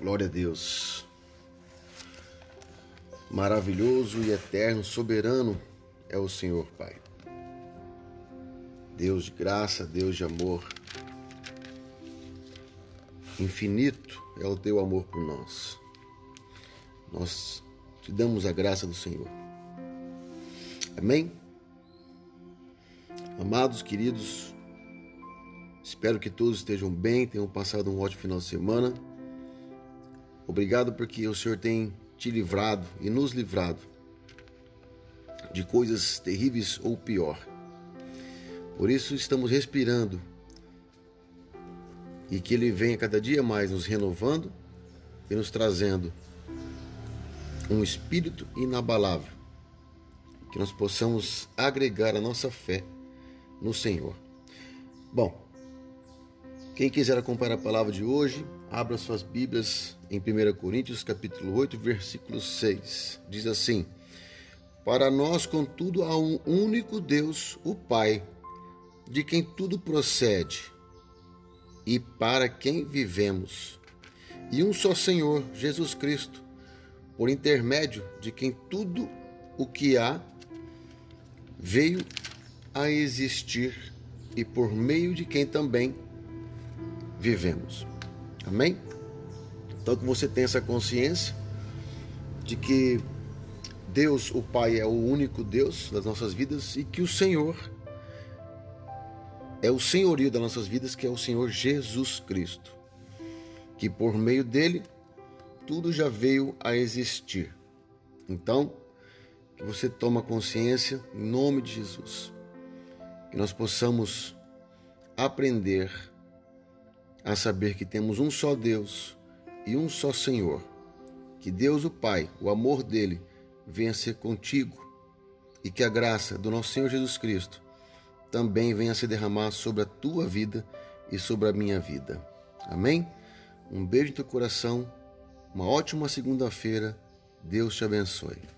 Glória a Deus. Maravilhoso e eterno, soberano é o Senhor, Pai. Deus de graça, Deus de amor. Infinito é o teu amor por nós. Nós te damos a graça do Senhor. Amém? Amados, queridos, espero que todos estejam bem, tenham passado um ótimo final de semana. Obrigado porque o Senhor tem te livrado e nos livrado de coisas terríveis ou pior. Por isso estamos respirando e que Ele venha cada dia mais nos renovando e nos trazendo um espírito inabalável, que nós possamos agregar a nossa fé no Senhor. Bom, quem quiser acompanhar a palavra de hoje, abra suas Bíblias em 1 Coríntios capítulo 8, versículo 6. Diz assim: Para nós, contudo, há um único Deus, o Pai, de quem tudo procede e para quem vivemos, e um só Senhor, Jesus Cristo, por intermédio de quem tudo o que há veio a existir e por meio de quem também vivemos. Amém? Então que você tenha essa consciência de que Deus, o Pai, é o único Deus das nossas vidas e que o Senhor é o senhorio das nossas vidas, que é o Senhor Jesus Cristo. Que por meio dele tudo já veio a existir. Então, que você toma consciência em nome de Jesus. Que nós possamos aprender a saber que temos um só Deus e um só Senhor. Que Deus, o Pai, o amor dele, venha ser contigo e que a graça do nosso Senhor Jesus Cristo também venha se derramar sobre a tua vida e sobre a minha vida. Amém? Um beijo no teu coração, uma ótima segunda-feira. Deus te abençoe.